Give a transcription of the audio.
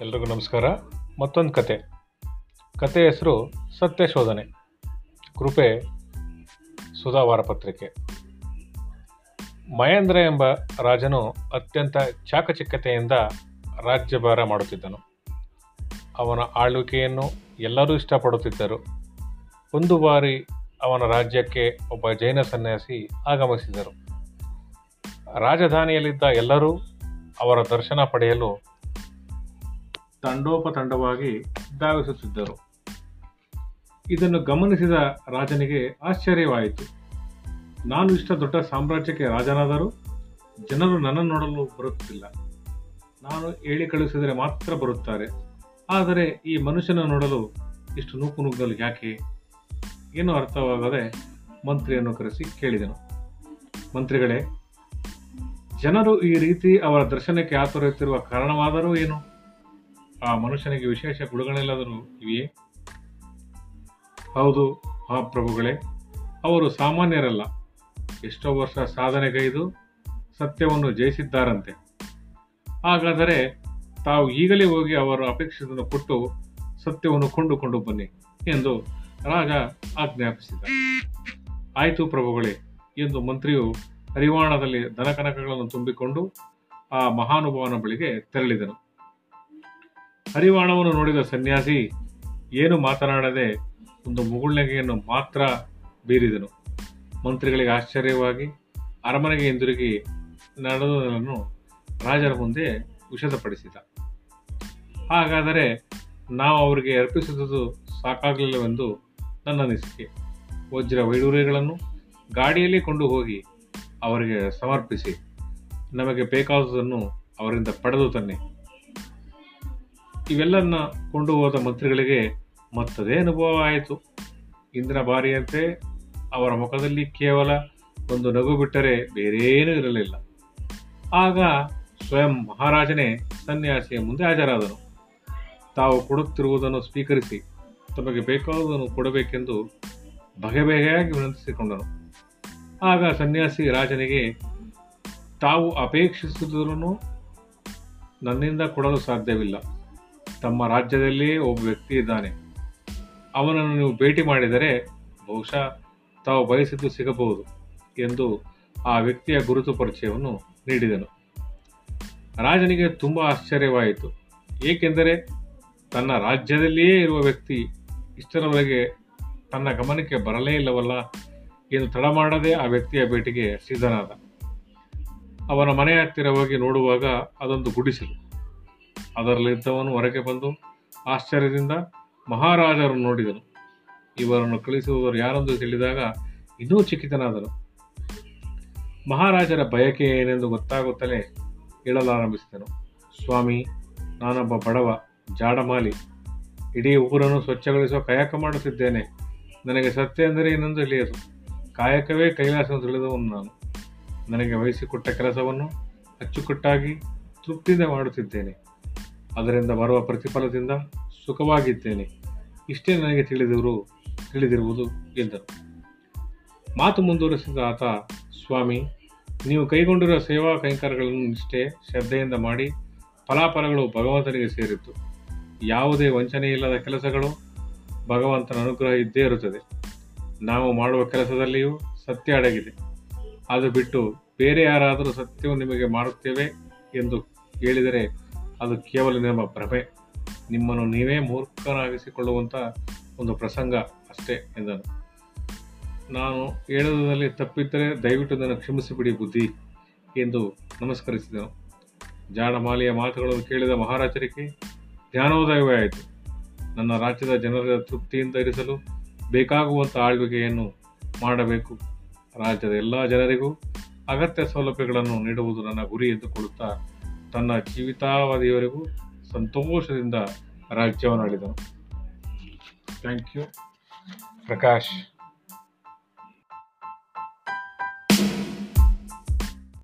ಎಲ್ರಿಗೂ ನಮಸ್ಕಾರ. ಮತ್ತೊಂದು ಕತೆ. ಕತೆ ಹೆಸರು ಸತ್ಯ ಶೋಧನೆ. ಕೃಪೆ ಸುಧಾವಾರ ಪತ್ರಿಕೆ. ಮಹೇಂದ್ರ ಎಂಬ ರಾಜನು ಅತ್ಯಂತ ಚಾಕಚಕ್ಯತೆಯಿಂದ ರಾಜ್ಯಭಾರ ಮಾಡುತ್ತಿದ್ದನು. ಅವನ ಆಳ್ವಿಕೆಯನ್ನು ಎಲ್ಲರೂ ಇಷ್ಟಪಡುತ್ತಿದ್ದರು. ಒಂದು ಬಾರಿ ಅವನ ರಾಜ್ಯಕ್ಕೆ ಒಬ್ಬ ಜೈನ ಸನ್ಯಾಸಿ ಆಗಮಿಸಿದರು. ರಾಜಧಾನಿಯಲ್ಲಿದ್ದ ಎಲ್ಲರೂ ಅವರ ದರ್ಶನ ಪಡೆಯಲು ತಂಡೋಪತಂಡವಾಗಿ ಧಾವಿಸುತ್ತಿದ್ದರು. ಇದನ್ನು ಗಮನಿಸಿದ ರಾಜನಿಗೆ ಆಶ್ಚರ್ಯವಾಯಿತು. ನಾನು ಇಷ್ಟ ದೊಡ್ಡ ಸಾಮ್ರಾಜ್ಯಕ್ಕೆ ರಾಜನಾದರೂ ಜನರು ನನ್ನನ್ನು ನೋಡಲು ಬರುತ್ತಿಲ್ಲ. ನಾನು ಹೇಳಿ ಕಳುಹಿಸಿದರೆ ಮಾತ್ರ ಬರುತ್ತಾರೆ. ಆದರೆ ಈ ಮನುಷ್ಯನ ನೋಡಲು ಇಷ್ಟು ನೂಕು ನುಗ್ಗಲು ಯಾಕೆ? ಏನೂ ಅರ್ಥವಾಗದೆ ಮಂತ್ರಿಯನ್ನು ಕರೆಸಿ ಕೇಳಿದನು. ಮಂತ್ರಿಗಳೇ, ಜನರು ಈ ರೀತಿ ಅವರ ದರ್ಶನಕ್ಕೆ ಆತುರುತ್ತಿರುವ ಕಾರಣವಾದರೂ ಏನು? ಆ ಮನುಷ್ಯನಿಗೆ ವಿಶೇಷ ಗುಣಗಳೆಲ್ಲಾದರೂ ಇವೆಯೇ? ಹೌದು, ಮಹಾಪ್ರಭುಗಳೇ, ಅವರು ಸಾಮಾನ್ಯರಲ್ಲ. ಎಷ್ಟೋ ವರ್ಷ ಸಾಧನೆಗೈದು ಸತ್ಯವನ್ನು ಜಯಿಸಿದ್ದಾರಂತೆ. ಹಾಗಾದರೆ ತಾವು ಈಗಲೇ ಹೋಗಿ ಅವರ ಅಪೇಕ್ಷೆಯನ್ನು ಕೊಟ್ಟು ಸತ್ಯವನ್ನು ಕೊಂಡುಕೊಂಡು ಬನ್ನಿ ಎಂದು ರಾಜ ಆಜ್ಞಾಪಿಸಿದ ಆಯಿತು ಪ್ರಭುಗಳೇ, ಎಂದು ಮಂತ್ರಿಯು ಹರಿವಾಣದಲ್ಲಿ ದನಕನಕಗಳನ್ನು ತುಂಬಿಕೊಂಡು ಆ ಮಹಾನುಭಾವನ ಬಳಿಗೆ ತೆರಳಿದನು. ಹರಿವಾಣವನ್ನು ನೋಡಿದ ಸನ್ಯಾಸಿ ಏನು ಮಾತನಾಡದೆ ಒಂದು ಮುಗುಳ್ನಗೆಯನ್ನು ಮಾತ್ರ ಬೀರಿದನು. ಮಂತ್ರಿಗಳಿಗೆ ಆಶ್ಚರ್ಯವಾಗಿ ಅರಮನೆಗೆ ಹಿಂದಿರುಗಿ ನಡೆದುದನ್ನು ರಾಜರ ಮುಂದೆ ವಿಷದಪಡಿಸಿದ. ಹಾಗಾದರೆ ನಾವು ಅವರಿಗೆ ಅರ್ಪಿಸಿದುದು ಸಾಕಾಗಲಿಲ್ಲವೆಂದು ನನ್ನ ಅನಿಸಿಕೆ. ವಜ್ರ ವೈಡೂರ್ಯಗಳನ್ನು ಗಾಡಿಯಲ್ಲಿ ಕೊಂಡು ಹೋಗಿ ಅವರಿಗೆ ಸಮರ್ಪಿಸಿ. ನಮಗೆ ಬೇಕಾದುದನ್ನು ಅವರಿಂದ ಪಡೆದು ತನ್ನಿ. ಇವೆಲ್ಲನ್ನ ಕೊಂಡು ಹೋದ ಮಂತ್ರಿಗಳಿಗೆ ಮತ್ತದೇ ಅನುಭವ ಆಯಿತು. ಇಂದಿನ ಬಾರಿಯಂತೆ ಅವರ ಮುಖದಲ್ಲಿ ಕೇವಲ ಒಂದು ನಗು ಬಿಟ್ಟರೆ ಬೇರೇನೂ ಇರಲಿಲ್ಲ. ಆಗ ಸ್ವಯಂ ಮಹಾರಾಜನೇ ಸನ್ಯಾಸಿಯ ಮುಂದೆ ಹಾಜರಾದನು. ತಾವು ಕೊಡುತ್ತಿರುವುದನ್ನು ಸ್ವೀಕರಿಸಿ ತಮಗೆ ಬೇಕಾದುದನ್ನು ಕೊಡಬೇಕೆಂದು ಬಗೆ ಬಗೆಯಾಗಿ ವಿನಂತಿಸಿಕೊಂಡನು. ಆಗ ಸನ್ಯಾಸಿ ರಾಜನಿಗೆ, ತಾವು ಅಪೇಕ್ಷಿಸಿದರೂ ನನ್ನಿಂದ ಕೊಡಲು ಸಾಧ್ಯವಿಲ್ಲ. ತಮ್ಮ ರಾಜ್ಯದಲ್ಲಿಯೇ ಒಬ್ಬ ವ್ಯಕ್ತಿ ಇದ್ದಾನೆ. ಅವನನ್ನು ನೀವು ಭೇಟಿ ಮಾಡಿದರೆ ಬಹುಶಃ ತಾವು ಬಯಸಿದ್ದು ಸಿಗಬಹುದು ಎಂದು ಆ ವ್ಯಕ್ತಿಯ ಗುರುತು ಪರಿಚಯವನ್ನು ನೀಡಿದನು. ರಾಜನಿಗೆ ತುಂಬ ಆಶ್ಚರ್ಯವಾಯಿತು. ಏಕೆಂದರೆ ತನ್ನ ರಾಜ್ಯದಲ್ಲಿಯೇ ಇರುವ ವ್ಯಕ್ತಿ ಇಷ್ಟರವರೆಗೆ ತನ್ನ ಗಮನಕ್ಕೆ ಬರಲೇ ಇಲ್ಲವಲ್ಲ ಎಂದು ತಡ ಮಾಡದೆ ಆ ವ್ಯಕ್ತಿಯ ಭೇಟಿಗೆ ಸಿದ್ಧನಾದ. ಅವನ ಮನೆಯ ಹತ್ತಿರ ಹೋಗಿ ನೋಡುವಾಗ ಅದೊಂದು ಗುಡಿಸಲು. ಅದರಲ್ಲಿದ್ದವನು ಹೊರಗೆ ಬಂದು ಆಶ್ಚರ್ಯದಿಂದ ಮಹಾರಾಜರು ನೋಡಿದನು ಇವರನ್ನು ಕಳಿಸುವವರು ಯಾರೆಂದು ತಿಳಿದಾಗ ಇನ್ನೂ ಚಿಕಿತನಾದರು ಮಹಾರಾಜರ ಬಯಕೆ ಏನೆಂದು ಗೊತ್ತಾಗುತ್ತಲೇ ಹೇಳಲಾರಂಭಿಸಿದನು. ಸ್ವಾಮಿ, ನಾನೊಬ್ಬ ಬಡವ, ಜಾಡಮಾಲಿ. ಇಡೀ ಊರನ್ನು ಸ್ವಚ್ಛಗೊಳಿಸುವ ಕಾಯಕ ಮಾಡುತ್ತಿದ್ದೇನೆ ನನಗೆ ಸತ್ಯ ಎಂದರೆ ಇನ್ನೊಂದು ತಿಳಿಯದು. ಕಾಯಕವೇ ಕೈಲಾಸ ತಿಳಿದವನು ನಾನು. ನನಗೆ ವಹಿಸಿಕೊಟ್ಟ ಕೆಲಸವನ್ನು ಅಚ್ಚುಕಟ್ಟಾಗಿ ತೃಪ್ತಿಯಿಂದ ಮಾಡುತ್ತಿದ್ದೇನೆ. ಅದರಿಂದ ಬರುವ ಪ್ರತಿಫಲದಿಂದ ಸುಖವಾಗಿದ್ದೇನೆ. ಇಷ್ಟೇ ನನಗೆ ತಿಳಿದಿರು, ತಿಳಿದಿರುವುದು ಎಂದರು. ಮಾತು ಮುಂದುವರಿಸಿದ ಆತ, ಸ್ವಾಮಿ, ನೀವು ಕೈಗೊಂಡಿರುವ ಸೇವಾ ಕೈಂಕರ್ಯಗಳನ್ನು ನಿಷ್ಠೆ, ಶ್ರದ್ಧೆಯಿಂದ ಮಾಡಿ, ಫಲಾಫಲಗಳು ಭಗವಂತನಿಗೆ ಸೇರಿತ್ತು ಯಾವುದೇ ವಂಚನೆ ಇಲ್ಲದ ಕೆಲಸಗಳು ಭಗವಂತನ ಅನುಗ್ರಹ ಇದ್ದೇ ಇರುತ್ತದೆ. ನಾವು ಮಾಡುವ ಕೆಲಸದಲ್ಲಿಯೂ ಸತ್ಯ ಅಡಗಿದೆ. ಅದು ಬಿಟ್ಟು ಬೇರೆ ಯಾರಾದರೂ ಸತ್ಯವು ನಿಮಗೆ ಮಾಡುತ್ತೇವೆ ಎಂದು ಹೇಳಿದರೆ ಅದು ಕೇವಲ ನಿಮ್ಮ ಭ್ರಮೆ. ನಿಮ್ಮನ್ನು ನೀವೇ ಮೂರ್ಖನಾಗಿಸಿಕೊಳ್ಳುವಂಥ ಒಂದು ಪ್ರಸಂಗ ಅಷ್ಟೇ ಎಂದನು. ನಾನು ಹೇಳುವುದರಲ್ಲಿ ತಪ್ಪಿದ್ದರೆ ದಯವಿಟ್ಟು ನನ್ನ ಕ್ಷಮಿಸಿಬಿಡಿ ಬುದ್ಧಿ ಎಂದು ನಮಸ್ಕರಿಸಿದನು ಜಾಡಮಾಲಿಯ ಮಾತುಗಳನ್ನು ಕೇಳಿದ ಮಹಾರಾಜರಿಗೆ ಜ್ಞಾನೋದಯವೇ ಆಯಿತು. ನನ್ನ ರಾಜ್ಯದ ಜನರ ತೃಪ್ತಿಯಿಂದ ಇರಿಸಲು ಬೇಕಾಗುವಂಥ ಆಳ್ವಿಕೆಯನ್ನು ಮಾಡಬೇಕು. ರಾಜ್ಯದ ಎಲ್ಲ ಜನರಿಗೂ ಅಗತ್ಯ ಸೌಲಭ್ಯಗಳನ್ನು ನೀಡುವುದು ನನ್ನ ಗುರಿ ಎಂದುಕೊಳ್ಳುತ್ತಾ ತನ್ನ ಜೀವಿತಾವಧಿಯವರೆಗೂ ಸಂತೋಷದಿಂದ ರಾಜ್ಯವನ್ನು ಆಳಿದನು. Thank you Prakash.